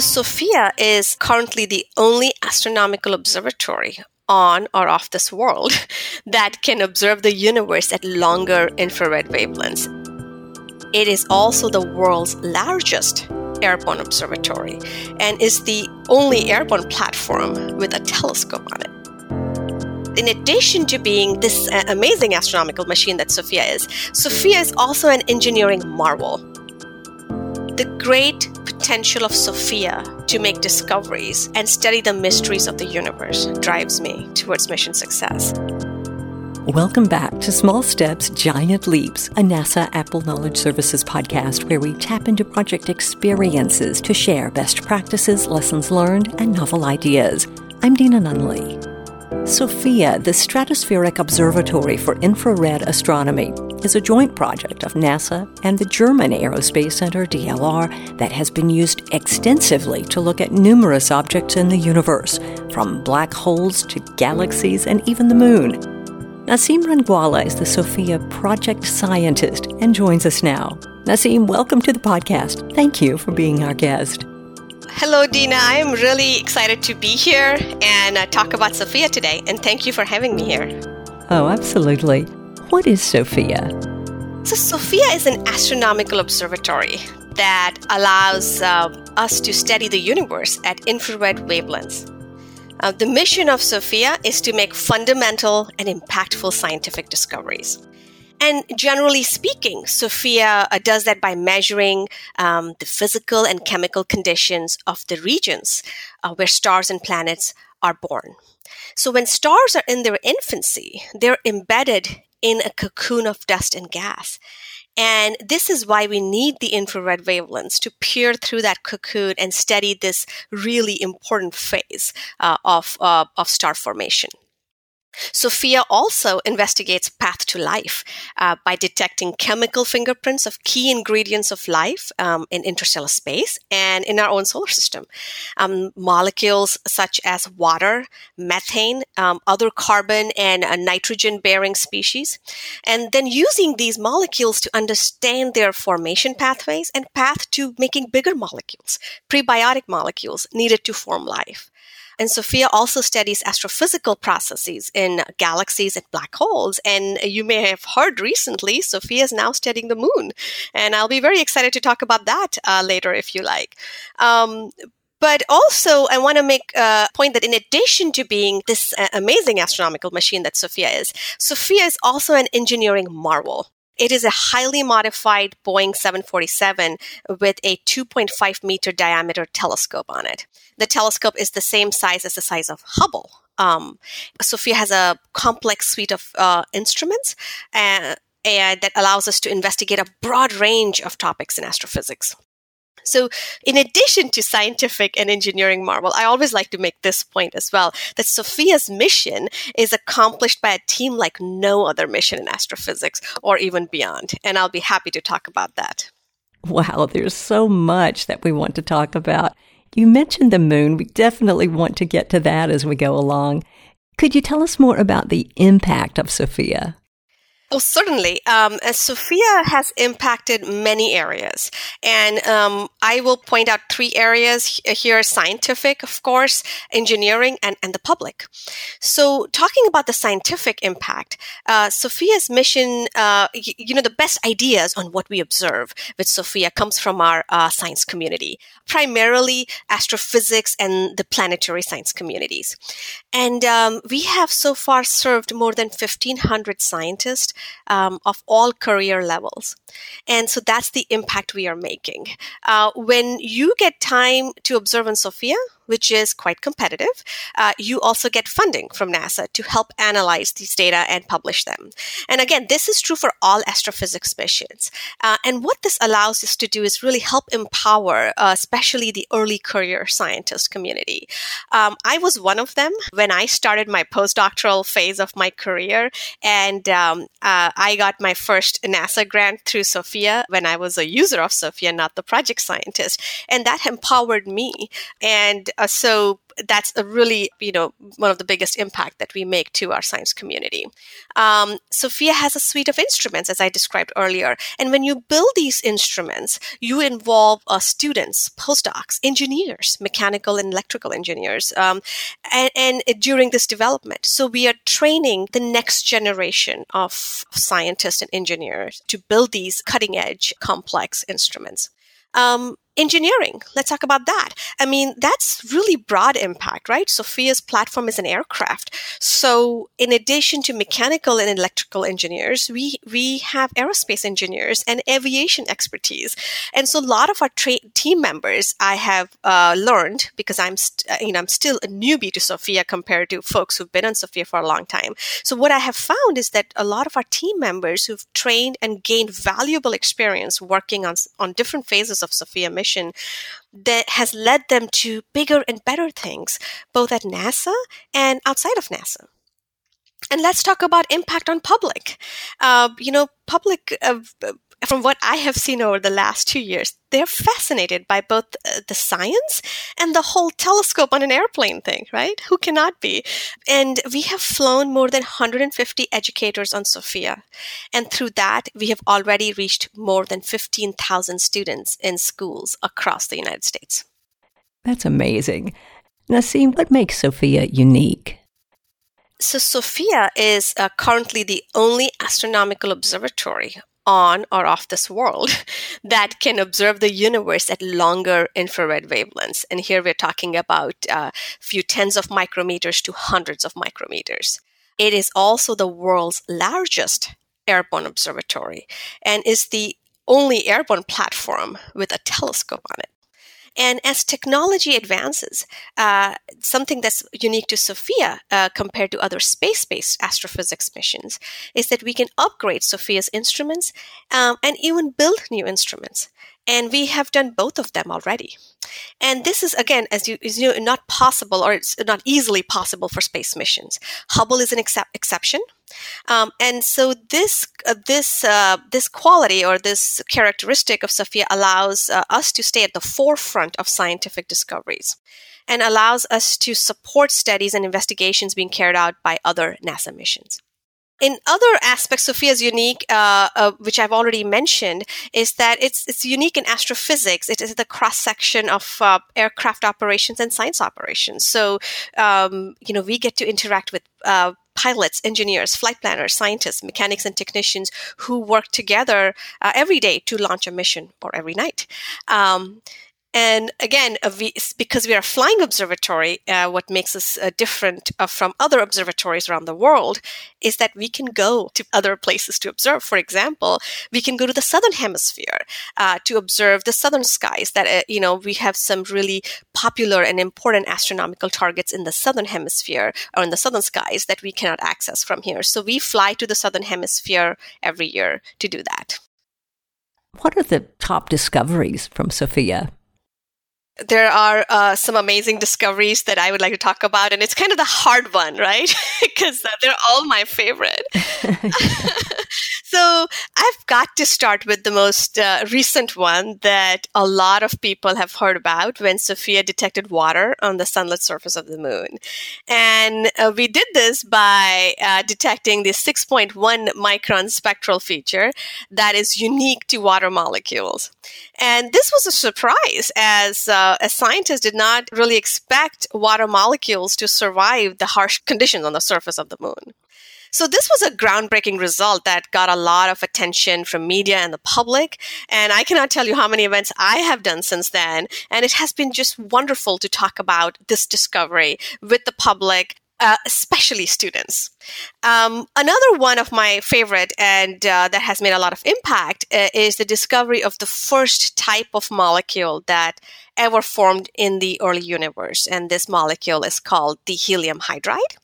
the SOFIA is currently the only astronomical observatory on or off this world that can observe the universe at longer infrared wavelengths. It is also the world's largest airborne observatory and is the only airborne platform with a telescope on it. In addition to being this uh, amazing astronomical machine that SOFIA is, SOFIA is also an engineering marvel. The great potential of SOFIA to make discoveries and study the mysteries of the universe drives me towards mission success. Welcome back to Small Steps, Giant Leaps, a NASA APPEL Knowledge Services podcast where we tap into project experiences to share best practices, lessons learned, and novel ideas. I'm Deana Nunley. SOFIA, the Stratospheric Observatory for Infrared Astronomy, is a joint project of NASA and the German Aerospace Center, DLR, that has been used extensively to look at numerous objects in the universe, from black holes to galaxies and even the moon. Naseem Rangwala is the SOFIA project scientist and joins us now. Naseem, welcome to the podcast. Thank you for being our guest. Hello, Deana. I am really excited to be here and uh, talk about SOFIA today, and thank you for having me here. Oh, absolutely. What is SOFIA? So, SOFIA is an astronomical observatory that allows uh, us to study the universe at infrared wavelengths. Uh, the mission of SOFIA is to make fundamental and impactful scientific discoveries. And generally speaking, SOFIA uh, does that by measuring um, the physical and chemical conditions of the regions uh, where stars and planets are born. So when stars are in their infancy, they're embedded in a cocoon of dust and gas. And this is why we need the infrared wavelengths to peer through that cocoon and study this really important phase uh, of, uh, of star formation. SOFIA also investigates path to life uh, by detecting chemical fingerprints of key ingredients of life um, in interstellar space and in our own solar system. Um, molecules such as water, methane, um, other carbon and uh, nitrogen bearing species, and then using these molecules to understand their formation pathways and path to making bigger molecules, prebiotic molecules needed to form life. And SOFIA also studies astrophysical processes in galaxies and black holes. And you may have heard recently, SOFIA is now studying the moon. And I'll be very excited to talk about that uh, later if you like. Um, but also, I want to make a point that in addition to being this uh, amazing astronomical machine that SOFIA is, SOFIA is also an engineering marvel. It is a highly modified Boeing 747 with a 2.5 meter diameter telescope on it. The telescope is the same size as the size of Hubble. Um, SOFIA has a complex suite of uh, instruments uh, and that allows us to investigate a broad range of topics in astrophysics. So, in addition to scientific and engineering marvel, I always like to make this point as well that SOFIA's mission is accomplished by a team like no other mission in astrophysics or even beyond. And I'll be happy to talk about that. Wow, there's so much that we want to talk about. You mentioned the moon. We definitely want to get to that as we go along. Could you tell us more about the impact of SOFIA? Oh, certainly. Um, SOFIA has impacted many areas. And um, I will point out three areas here scientific, of course, engineering, and, and the public. So, talking about the scientific impact, uh, SOFIA's mission, uh, y- you know, the best ideas on what we observe with SOFIA comes from our uh, science community, primarily astrophysics and the planetary science communities. And um, we have so far served more than 1,500 scientists um, of all career levels. And so that's the impact we are making. Uh, when you get time to observe in SOFIA, which is quite competitive. Uh, you also get funding from NASA to help analyze these data and publish them. And again, this is true for all astrophysics missions. Uh, and what this allows us to do is really help empower, uh, especially the early career scientist community. Um, I was one of them when I started my postdoctoral phase of my career, and um, uh, I got my first NASA grant through SOFIA when I was a user of SOFIA, not the project scientist. And that empowered me. And Uh, so that's a really, you know, one of the biggest impact that we make to our science community. Um, SOFIA has a suite of instruments, as I described earlier. And when you build these instruments, you involve uh, students, postdocs, engineers, mechanical and electrical engineers, um, and, and during this development. So we are training the next generation of scientists and engineers to build these cutting edge, complex instruments. Um, engineering. Let's talk about that. I mean that's really broad impact right? SOFIA's platform is an aircraft. So in addition to mechanical and electrical engineers we we have aerospace engineers and aviation expertise. And so a lot of our tra- team members i have uh, learned because i'm st- uh, you know i'm still a newbie to SOFIA compared to folks who've been on SOFIA for a long time. So what i have found is that a lot of our team members who've trained and gained valuable experience working on on different phases of SOFIA mission that has led them to bigger and better things, both at NASA and outside of NASA. And let's talk about impact on public. Uh, you know, public uh, from what I have seen over the last two years, they're fascinated by both uh, the science and the whole telescope on an airplane thing, right? Who cannot be? And we have flown more than 150 educators on SOFIA. And through that, we have already reached more than 15,000 students in schools across the United States. That's amazing. Naseem, what makes SOFIA unique? So, SOFIA is uh, currently the only astronomical observatory on or off this world that can observe the universe at longer infrared wavelengths. And here we're talking about a uh, few tens of micrometers to hundreds of micrometers. It is also the world's largest airborne observatory and is the only airborne platform with a telescope on it. And as technology advances, uh, something that's unique to SOFIA uh, compared to other space based astrophysics missions is that we can upgrade SOFIA's instruments um, and even build new instruments. And we have done both of them already. And this is, again, as you, as you know, not possible or it's not easily possible for space missions. Hubble is an exception. Um, and so this uh, this uh, this quality or this characteristic of SOFIA allows uh, us to stay at the forefront of scientific discoveries and allows us to support studies and investigations being carried out by other NASA missions. In other aspects, SOFIA is unique, uh, uh, which I've already mentioned, is that it's it's unique in astrophysics. It is the cross section of uh, aircraft operations and science operations. So, um, you know, we get to interact with uh, pilots, engineers, flight planners, scientists, mechanics, and technicians who work together uh, every day to launch a mission or every night. Um, and again, uh, because we are a flying observatory, uh, what makes us uh, different uh, from other observatories around the world is that we can go to other places to observe. For example, we can go to the southern hemisphere uh, to observe the southern skies. That uh, you know, we have some really popular and important astronomical targets in the southern hemisphere or in the southern skies that we cannot access from here. So we fly to the southern hemisphere every year to do that. What are the top discoveries from SOFIA? There are uh, some amazing discoveries that I would like to talk about, and it's kind of the hard one, right? Because uh, they're all my favorite. so I've got to start with the most uh, recent one that a lot of people have heard about when SOFIA detected water on the sunlit surface of the moon. And uh, we did this by uh, detecting the 6.1 micron spectral feature that is unique to water molecules. And this was a surprise as, uh, as scientists did not really expect water molecules to survive the harsh conditions on the surface of the moon. So this was a groundbreaking result that got a lot of attention from media and the public. And I cannot tell you how many events I have done since then. And it has been just wonderful to talk about this discovery with the public uh, especially students. Um, another one of my favorite and uh, that has made a lot of impact uh, is the discovery of the first type of molecule that ever formed in the early universe. And this molecule is called the helium hydride.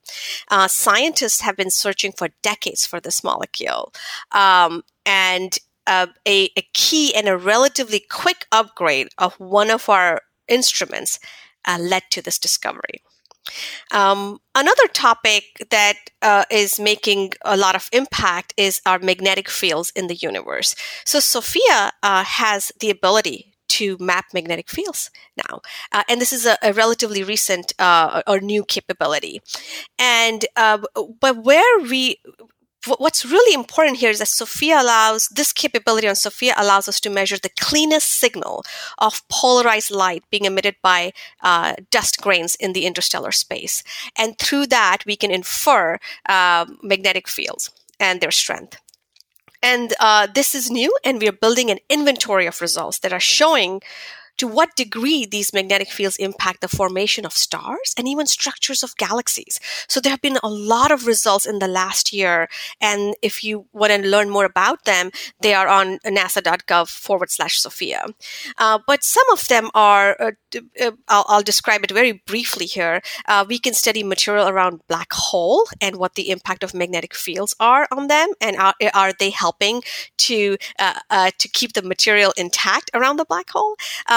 Uh, scientists have been searching for decades for this molecule. Um, and uh, a, a key and a relatively quick upgrade of one of our instruments uh, led to this discovery. Um, another topic that uh, is making a lot of impact is our magnetic fields in the universe. So, SOFIA uh, has the ability to map magnetic fields now. Uh, and this is a, a relatively recent uh, or new capability. And uh, but where we what's really important here is that SOFIA allows this capability on SOFIA allows us to measure the cleanest signal of polarized light being emitted by uh, dust grains in the interstellar space, and through that we can infer uh, magnetic fields and their strength. And uh, this is new, and we are building an inventory of results that are showing to what degree these magnetic fields impact the formation of stars and even structures of galaxies. So there have been a lot of results in the last year. And if you want to learn more about them, they are on nasa.gov forward slash SOFIA. Uh, but some of them are, uh, uh, I'll, I'll, describe it very briefly here. Uh, we can study material around black hole and what the impact of magnetic fields are on them. And are, are they helping to, uh, uh, to keep the material intact around the black hole?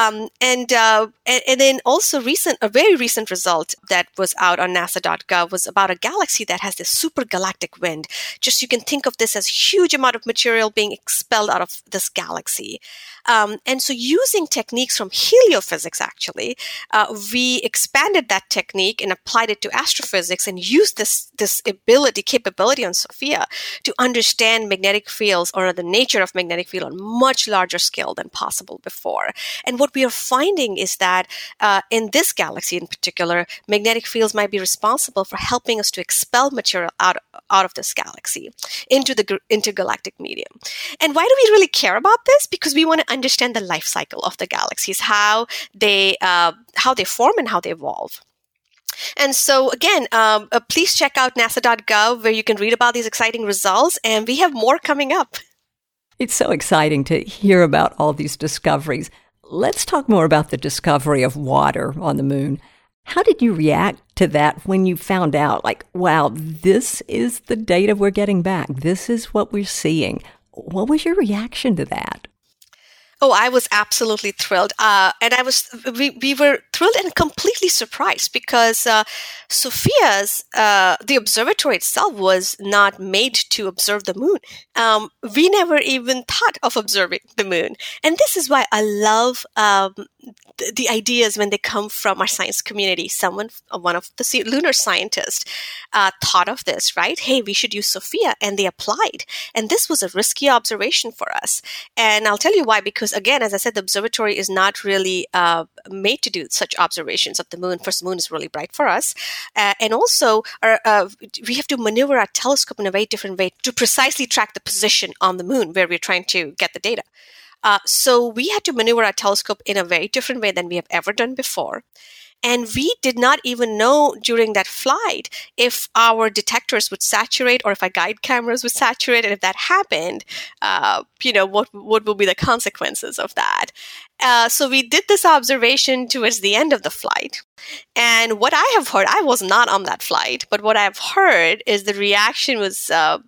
Um, and, uh, and, and then also recent, a very recent result that was out on NASA.gov was about a galaxy that has this super galactic wind. Just you can think of this as huge amount of material being expelled out of this galaxy. Um, and so, using techniques from heliophysics, actually, uh, we expanded that technique and applied it to astrophysics and used this this ability, capability on SOFIA to understand magnetic fields or the nature of magnetic field on much larger scale than possible before. And what we are finding is that uh, in this galaxy, in particular, magnetic fields might be responsible for helping us to expel material out out of this galaxy into the intergalactic medium. And why do we really care about this? Because we want to understand the life cycle of the galaxies, how they uh, how they form and how they evolve. And so, again, um, uh, please check out nasa.gov where you can read about these exciting results, and we have more coming up. It's so exciting to hear about all these discoveries. Let's talk more about the discovery of water on the moon. How did you react to that when you found out, like, wow, this is the data we're getting back? This is what we're seeing. What was your reaction to that? Oh, I was absolutely thrilled. Uh, and I was, we, we were thrilled and completely surprised because uh, SOFIA's, uh, the observatory itself was not made to observe the moon. Um, we never even thought of observing the moon. And this is why I love um, the, the, ideas when they come from our science community. Someone, one of the lunar scientists, uh, thought of this, right? Hey, we should use SOFIA. And they applied. And this was a risky observation for us. And I'll tell you why, because because again, as I said, the observatory is not really uh, made to do such observations of the moon. First, the moon is really bright for us, uh, and also our, uh, we have to maneuver our telescope in a very different way to precisely track the position on the moon where we're trying to get the data. Uh, so we had to maneuver our telescope in a very different way than we have ever done before. And we did not even know during that flight if our detectors would saturate or if our guide cameras would saturate. And if that happened, uh, you know, what, what will be the consequences of that? Uh, so we did this observation towards the end of the flight. And what I have heard, I was not on that flight, but what I've heard is the reaction was uh,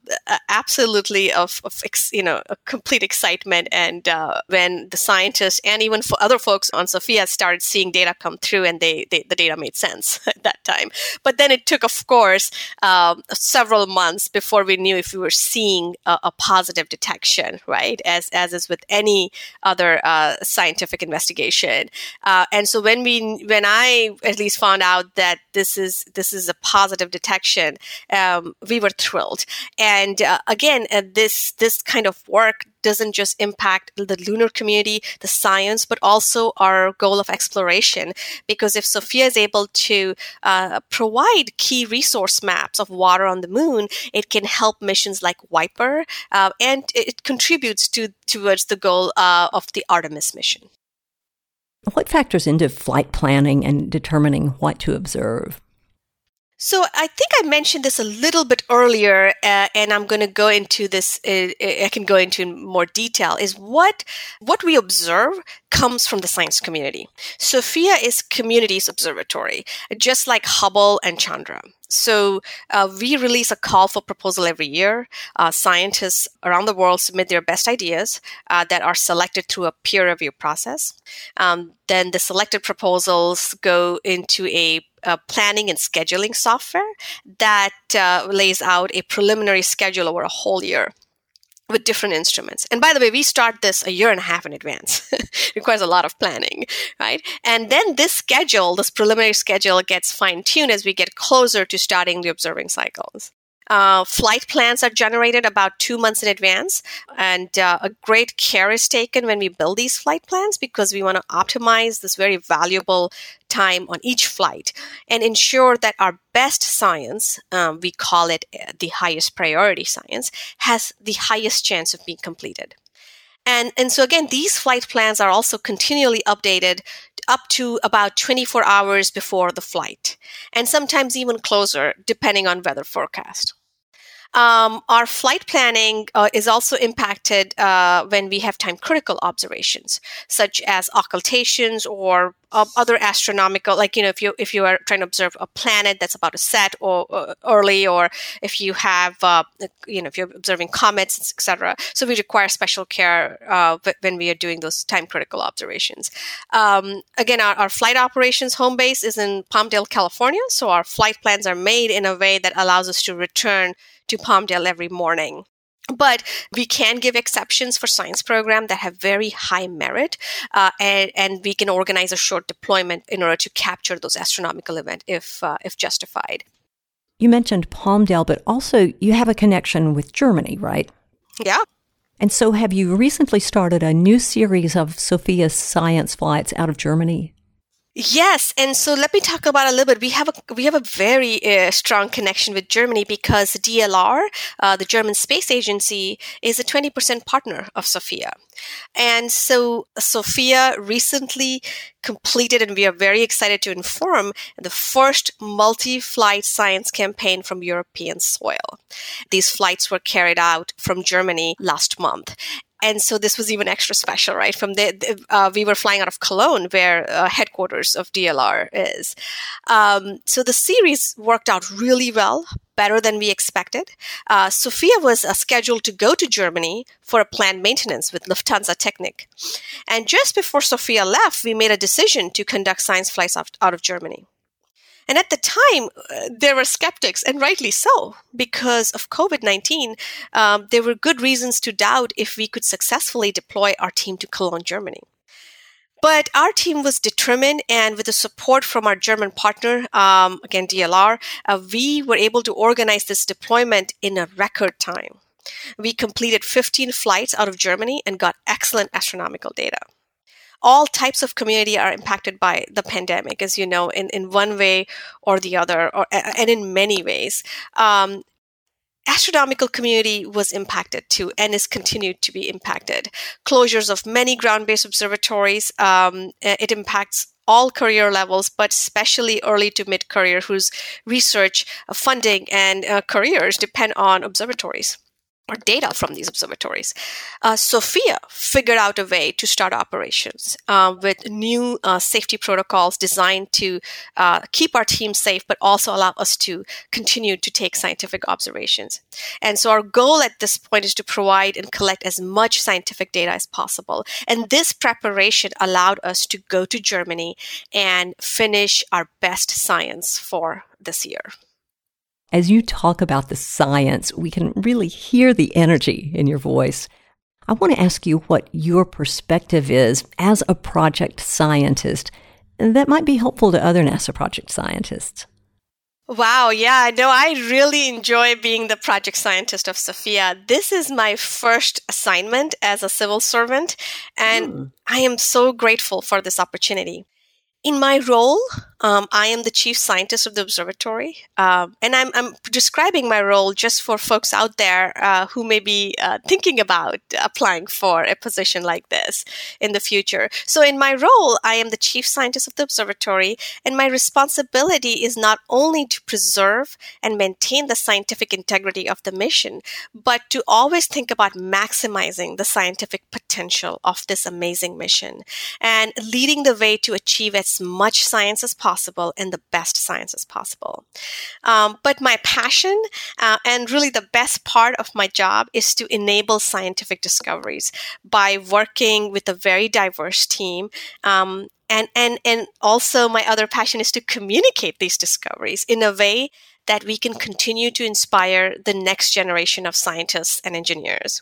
absolutely of, of ex, you know, complete excitement. And uh, when the scientists and even for other folks on SOFIA started seeing data come through, and they, they the data made sense at that time. But then it took, of course, um, several months before we knew if we were seeing a, a, positive detection, right? As as is with any other uh, scientific investigation. Uh, and so when we when I at least found out that this is this is a positive detection, um, we were thrilled. And uh, again, uh, this this kind of work doesn't just impact the lunar community, the science, but also our goal of exploration. Because if SOFIA is able to uh, provide key resource maps of water on the moon, it can help missions like VIPER, uh, and it contributes to towards the goal uh, of the Artemis mission. What factors into flight planning and determining what to observe? So I think I mentioned this a little bit earlier, uh, and I'm going to go into this. Uh, I can go into more detail. Is what what we observe comes from the science community. SOFIA is community's observatory, just like Hubble and Chandra. So uh, we release a call for proposal every year. Uh, scientists around the world submit their best ideas uh, that are selected through a peer review process. Um, then the selected proposals go into a uh, planning and scheduling software that uh, lays out a preliminary schedule over a whole year. With different instruments. And by the way, we start this a year and a half in advance. requires a lot of planning, right? And then this schedule, this preliminary schedule gets fine tuned as we get closer to starting the observing cycles. Uh, flight plans are generated about two months in advance, and uh, a great care is taken when we build these flight plans because we want to optimize this very valuable time on each flight and ensure that our best science, um, we call it uh, the highest priority science, has the highest chance of being completed. And, and so again, these flight plans are also continually updated up to about 24 hours before the flight, and sometimes even closer, depending on weather forecast. Um, our flight planning uh, is also impacted uh, when we have time critical observations, such as occultations or uh, other astronomical, like you know, if you if you are trying to observe a planet that's about to set or early, or if you have uh, you know if you're observing comets, etc. So we require special care uh, when we are doing those time critical observations. Um, again, our, our flight operations home base is in Palmdale, California, so our flight plans are made in a way that allows us to return to Palmdale every morning. But we can give exceptions for science program that have very high merit, uh, and, and, we can organize a short deployment in order to capture those astronomical events if uh, if justified. You mentioned Palmdale, but also you have a connection with Germany, right? Yeah. And so, have you recently started a new series of SOFIA science flights out of Germany? Yes, and so let me talk about a little bit. We have a we have a very uh, strong connection with Germany because DLR, uh, the German Space Agency, is a twenty percent partner of SOFIA, and so SOFIA recently completed, and we are very excited to inform the first multi-flight science campaign from European soil. These flights were carried out from Germany last month, and so this was even extra special, right? From the, uh, we were flying out of Cologne, where uh, headquarters of DLR is. Um, so the series worked out really well, better than we expected. Uh, SOFIA was uh, scheduled to go to Germany for a planned maintenance with Lufthansa Technik, and just before SOFIA left, we made a decision to conduct science flights out of Germany. And at the time, uh, there were skeptics, and rightly so, because of COVID 19. Um, there were good reasons to doubt if we could successfully deploy our team to Cologne, Germany. But our team was determined, and with the support from our German partner, um, again, DLR, uh, we were able to organize this deployment in a record time. We completed 15 flights out of Germany and got excellent astronomical data all types of community are impacted by the pandemic, as you know, in, in one way or the other, or, and in many ways. Um, astronomical community was impacted too and is continued to be impacted closures of many ground-based observatories um, it impacts all career levels but especially early to mid-career whose research uh, funding and uh, careers depend on observatories or data from these observatories. Uh, SOFIA figured out a way to start operations uh, with new uh, safety protocols designed to uh, keep our team safe, but also allow us to continue to take scientific observations. And so our goal at this point is to provide and collect as much scientific data as possible. And this preparation allowed us to go to Germany and finish our best science for this year. As you talk about the science, we can really hear the energy in your voice. I want to ask you what your perspective is as a project scientist that might be helpful to other NASA project scientists. Wow, yeah, no, I really enjoy being the project scientist of SOFIA. This is my first assignment as a civil servant, and mm. I am so grateful for this opportunity. In my role, um, I am the chief scientist of the observatory, um, and I'm, I'm, describing my role just for folks out there uh, who may be uh, thinking about applying for a position like this in the future. So, in my role, I am the chief scientist of the observatory, and my responsibility is not only to preserve and maintain the scientific integrity of the mission, but to always think about maximizing the scientific potential of this amazing mission and leading the way to achieve as much science as possible possible and the best science as possible. Um, but my passion uh, and really the best part of my job is to enable scientific discoveries by working with a very diverse team. Um, and, and, and also, my other passion is to communicate these discoveries in a way that we can continue to inspire the next generation of scientists and engineers.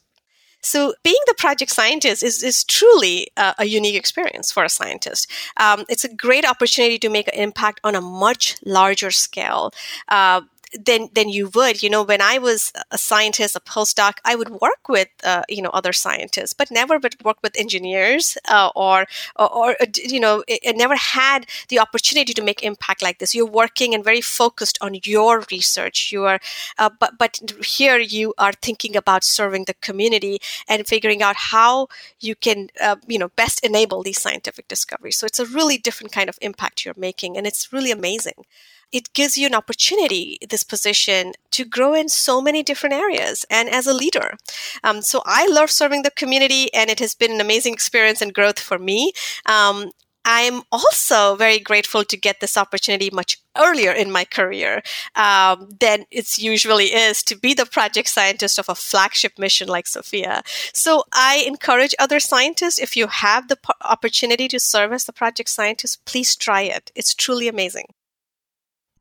So, being the project scientist is, is truly uh, a unique experience for a scientist. Um, it's a great opportunity to make an impact on a much larger scale. Uh, than than you would. You know, when I was a scientist, a postdoc, I would work with uh, you know other scientists, but never but work with engineers uh, or, or, or you know, it, it, never had the opportunity to make impact like this. You're working and very focused on your research. You are, uh, but but here you are thinking about serving the community and figuring out how you can uh, you know best enable these scientific discoveries. So it's a really different kind of impact you're making, and it's really amazing it gives you an opportunity, this position, to grow in so many different areas and as a leader. Um, so I love serving the community, and it has been an amazing experience and growth for me. Um, I'm also very grateful to get this opportunity much earlier in my career um, than it usually is to be the project scientist of a flagship mission like SOFIA. So I encourage other scientists, if you have the opportunity to serve as the project scientist, please try it. It's truly amazing.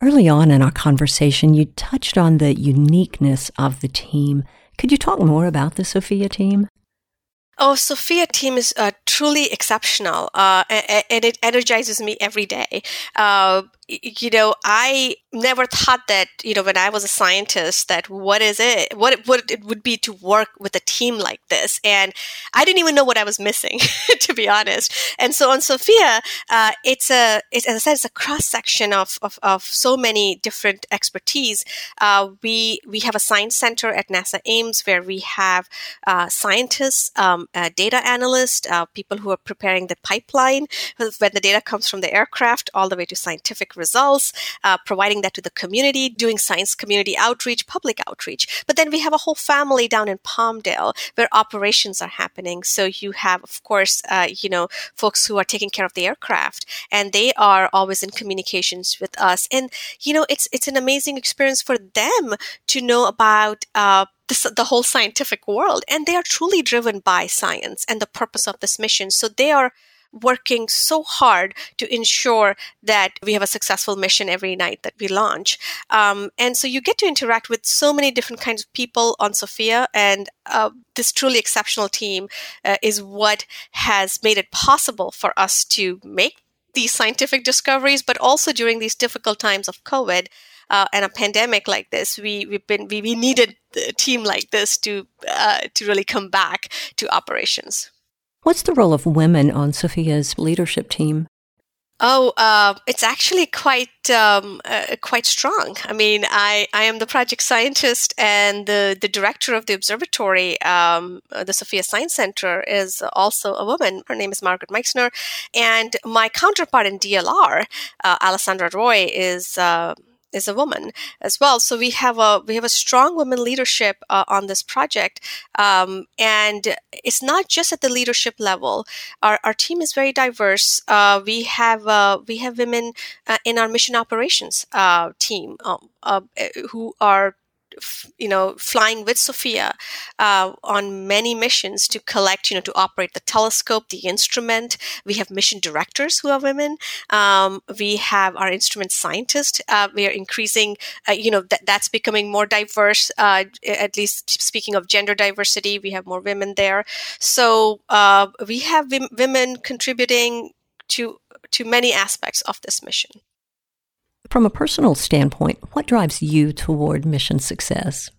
Early on in our conversation, you touched on the uniqueness of the team. Could you talk more about the SOFIA team? Oh, SOFIA team is uh, truly exceptional, uh, and, it energizes me every day. Uh, you know, I never thought that, you know, when I was a scientist, that what is it, what, what it would be to work with a team like this. And I didn't even know what I was missing, to be honest. And so on SOFIA, uh, it's a, it's, as I said, it's a cross section of, of, of, so many different expertise. Uh, we, we have a science center at NASA Ames where we have uh, scientists, um, data analysts, uh, people who are preparing the pipeline when the data comes from the aircraft all the way to scientific results, uh, providing that to the community, doing science community outreach, public outreach. But then we have a whole family down in Palmdale where operations are happening. So you have, of course, uh, you know, folks who are taking care of the aircraft, and they are always in communications with us. And you know, it's it's an amazing experience for them to know about. Uh, the whole scientific world, and they are truly driven by science and the purpose of this mission. So they are working so hard to ensure that we have a successful mission every night that we launch. Um, and so you get to interact with so many different kinds of people on SOFIA, and uh, this truly exceptional team uh, is what has made it possible for us to make these scientific discoveries, but also during these difficult times of COVID. Uh, and a pandemic like this, we we've been we, we needed a team like this to uh, to really come back to operations. What's the role of women on SOFIA's leadership team? Oh, uh, it's actually quite um, uh, quite strong. I mean, I, I am the project scientist, and the, the director of the observatory, um, uh, the SOFIA Science Center, is also a woman. Her name is Margaret Meixner, and my counterpart in DLR, uh, Alessandra Roy, is uh, is a woman as well. So we have a we have a strong women leadership uh, on this project, um, and it's not just at the leadership level. Our, our team is very diverse. Uh, we have uh, we have women uh, in our mission operations uh, team um, uh, who are you know, flying with SOFIA uh, on many missions to collect, you know, to operate the telescope, the instrument. We have mission directors who are women. Um, we have our instrument scientists. Uh, we are increasing, uh, you know, th- that's becoming more diverse. Uh, at least speaking of gender diversity, we have more women there. So uh, we have women contributing to to many aspects of this mission. From a personal standpoint, what drives you toward mission success?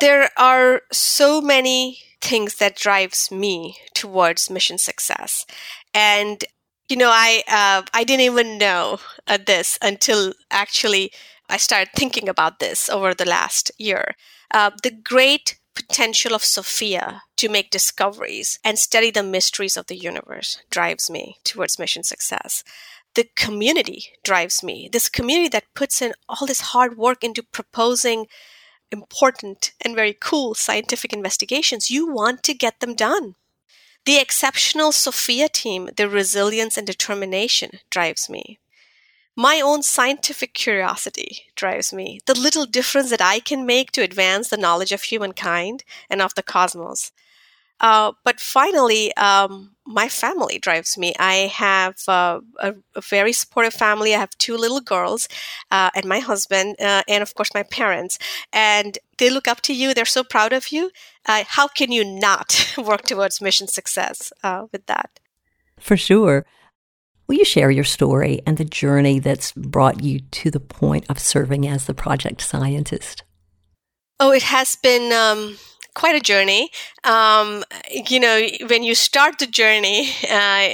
There are so many things that drives me towards mission success. And you know, I uh, I didn't even know uh, this until actually I started thinking about this over the last year. Uh, the great potential of SOFIA to make discoveries and study the mysteries of the universe drives me towards mission success the community drives me. This community that puts in all this hard work into proposing important and very cool scientific investigations. You want to get them done. The exceptional SOFIA team, their resilience and determination drives me. My own scientific curiosity drives me. The little difference that I can make to advance the knowledge of humankind and of the cosmos. Uh, but finally, um, my family drives me. I have uh, a, a, very supportive family. I have two little girls uh, and my husband, uh, and of course, my parents. And they look up to you. They're so proud of you. Uh, how can you not work towards mission success uh, with that? For sure. Will you share your story and the journey that's brought you to the point of serving as the project scientist? Oh, it has been um, quite a journey. Um, you know, when you start the journey, uh,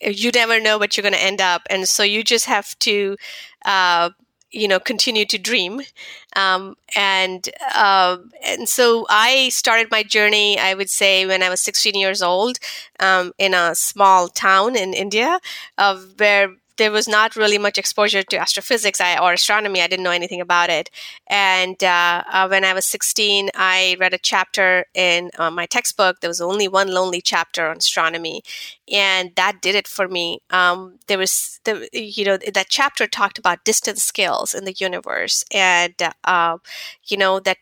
you never know what you're going to end up, and so you just have to. Uh, you know, continue to dream, um, and uh, and so I started my journey. I would say when I was 16 years old, um, in a small town in India, where there was not really much exposure to astrophysics or astronomy. I didn't know anything about it. And uh, uh, when I was 16, I read a chapter in uh, my textbook. There was only one lonely chapter on astronomy, and that did it for me. Um, there was, the, you know, that chapter talked about distance scales in the universe, and uh, you know that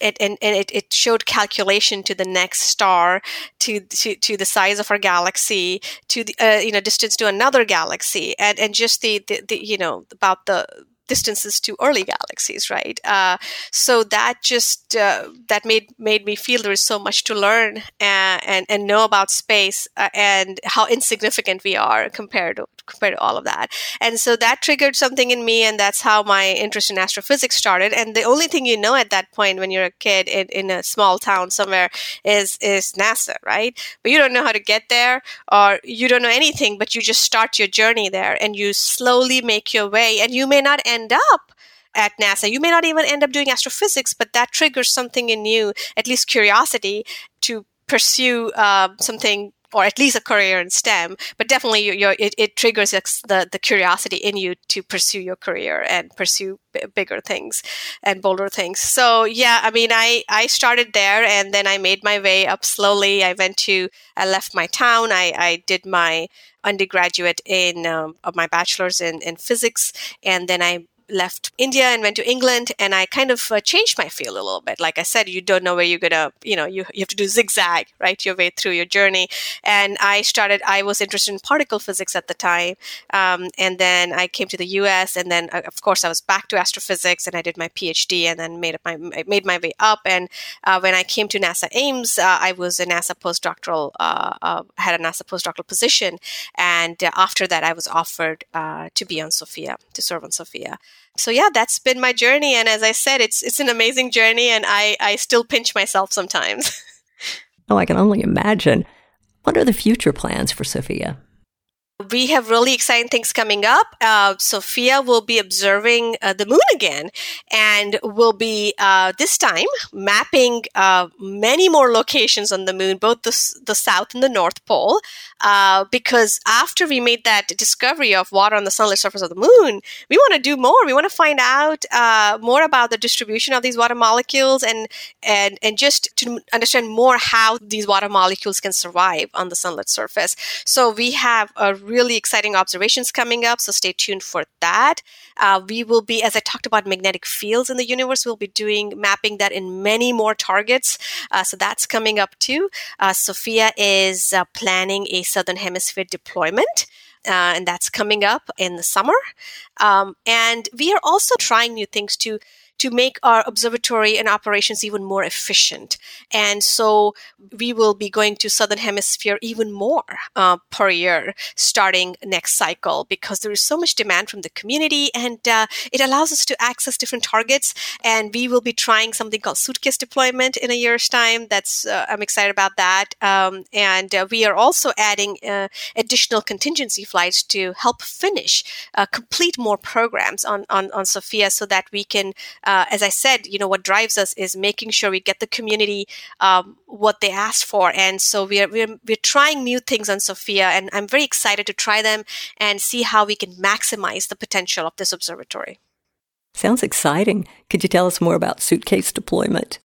it, and, and it, it showed calculation to the next star, to, to, to the size of our galaxy, to the uh, you know distance to another galaxy, and and just the, the, the you know about the distances to early galaxies right? Uh, so that just uh, that made made me feel there is so much to learn and uh, and, and know about space uh, and how insignificant we are compared to compared to all of that. And so that triggered something in me and that's how my interest in astrophysics started. And the only thing you know at that point when you're a kid in, in a small town somewhere is is nasa right? But you don't know how to get there or you don't know anything but you just start your journey there and you slowly make your way. And you may not end up at NASA. You may not even end up doing astrophysics, but that triggers something in you, at least curiosity, to pursue uh, something or at least a career in STEM. But definitely, you're, it, it, triggers the, the curiosity in you to pursue your career and pursue b- bigger things and bolder things. So yeah, I mean, I I started there and then I made my way up slowly. I went to I left my town. I I did my undergraduate in um, my bachelor's in, in physics and then i left India and went to England, and I kind of uh, changed my field a little bit. Like I said, you don't know where you're gonna, you know, you, you have to do zigzag, right, your way through your journey. And I started, I was interested in particle physics at the time, um, and then I came to the U.S. and then, uh, of course, I was back to astrophysics, and I did my PhD, and then made my made my way up. And uh, when I came to NASA Ames, uh, I was a NASA postdoctoral, uh, uh, had a NASA postdoctoral position, and after that, I was offered to be on SOFIA, to serve on SOFIA so yeah that's been my journey. And as i said it's it's an amazing journey and i i still pinch myself sometimes. Oh i can only imagine. What are the future plans for SOFIA we have really exciting things coming up. Uh, SOFIA will be observing uh, the moon again and will be uh, this time mapping uh, many more locations on the moon, both the, the south and the north pole. Uh, because after we made that discovery of water on the sunlit surface of the moon, we want to do more. We want to find out uh, more about the distribution of these water molecules and, and, and just to understand more how these water molecules can survive on the sunlit surface. So we have a really exciting observations coming up, so stay tuned for that. Uh, we will be, as I talked about magnetic fields in the universe, we'll be doing mapping that in many more targets. Uh, so that's coming up too. Uh, SOFIA is uh, planning a Southern Hemisphere deployment. Uh, and that's coming up in the summer. Um, and we are also trying new things to to make our observatory and operations even more efficient. And so we will be going to Southern Hemisphere even more uh, per year starting next cycle because there is so much demand from the community and uh, it allows us to access different targets. And we will be trying something called suitcase deployment in a year's time. That's uh, I'm excited about that. Um, and uh, we are also adding uh, additional contingency flights to help finish, uh, complete more programs on, on, on SOFIA so that we can uh, as I said, you know, what drives us is making sure we get the community um, what they asked for. And so we're, we're, we're trying new things on SOFIA, and I'm very excited to try them and see how we can maximize the potential of this observatory. Sounds exciting. Could you tell us more about suitcase deployment?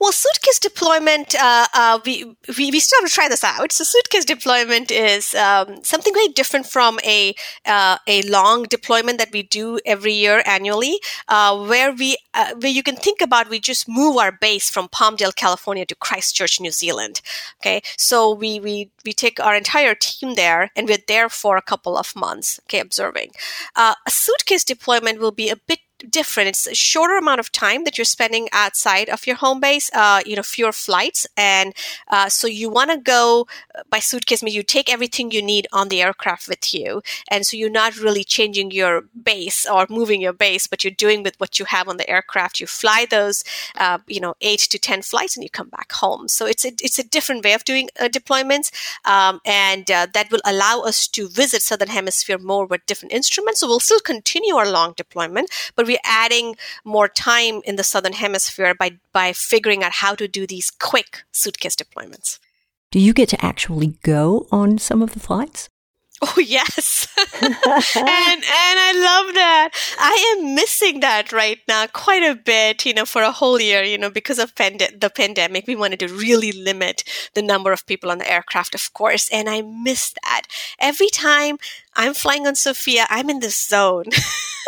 Well, suitcase deployment, uh, uh, we, we, we still have to try this out. So suitcase deployment is um, something very different from a, uh, a long deployment that we do every year annually, uh, where we, uh, where you can think about, we just move our base from Palmdale, California to Christchurch, New Zealand. Okay. So we, we, we take our entire team there and we're there for a couple of months, okay, observing. Uh, a suitcase deployment will be a bit different. It's a shorter amount of time that you're spending outside of your home base, uh, you know, fewer flights. And uh, so you want to go uh, by suitcase, mean you take everything you need on the aircraft with you. And so you're not really changing your base or moving your base, but you're doing with what you have on the aircraft. You fly those, uh, you know, eight to 10 flights and you come back home. So it's a, it's a different way of doing uh, deployments. Um, and uh, that will allow us to visit Southern Hemisphere more with different instruments. So we'll still continue our long deployment, but we're adding more time in the southern hemisphere by by figuring out how to do these quick suitcase deployments. Do you get to actually go on some of the flights? Oh yes, and and I love that. I am missing that right now quite a bit. You know, for a whole year, you know, because of pand- the pandemic, we wanted to really limit the number of people on the aircraft, of course, and I miss that. Every time I'm flying on SOFIA, I'm in this zone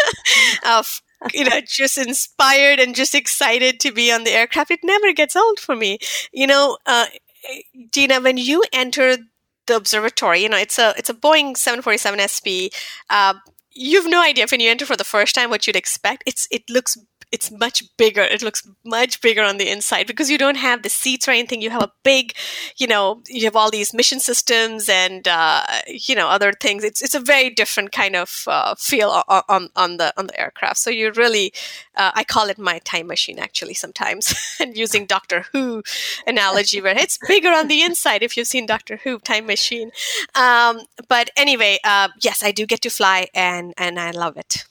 of you know, just inspired and just excited to be on the aircraft. It never gets old for me. You know, uh, Deana, when you enter the observatory, you know, it's a it's a Boeing 747 SP. Uh, you have no idea when you enter for the first time what you'd expect. It's it looks it's much bigger. It looks much bigger on the inside because you don't have the seats or anything. You have a big, you know, you have all these mission systems and uh, you know other things. It's it's a very different kind of uh, feel on, on, the on the aircraft. So you really, uh, I call it my time machine actually sometimes, and using Doctor Who analogy where it's bigger on the inside. If you've seen Doctor Who time machine, um, but anyway, uh, yes, I do get to fly and and I love it.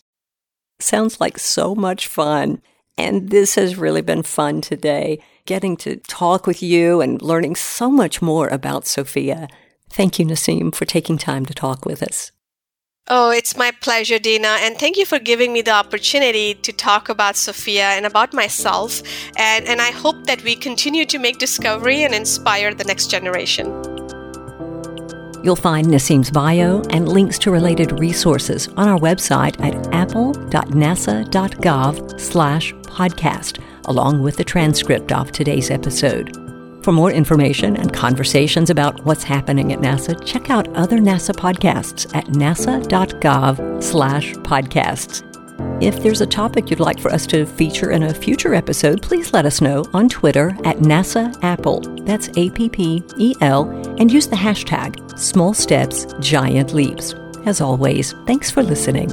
Sounds like so much fun. And this has really been fun today, getting to talk with you and learning so much more about SOFIA. Thank you, Naseem, for taking time to talk with us. Oh, it's my pleasure, Deana. And thank you for giving me the opportunity to talk about SOFIA and about myself. And, and I hope that we continue to make discovery and inspire the next generation. You'll find Naseem's bio and links to related resources on our website at appel.nasa.gov slash podcast, along with the transcript of today's episode. For more information and conversations about what's happening at NASA, check out other NASA podcasts at nasa.gov slash podcasts. If there's a topic you'd like for us to feature in a future episode, please let us know on Twitter at NASA APPEL. That's A P P E L, and use the hashtag Small Steps, Giant Leaps. As always, thanks for listening.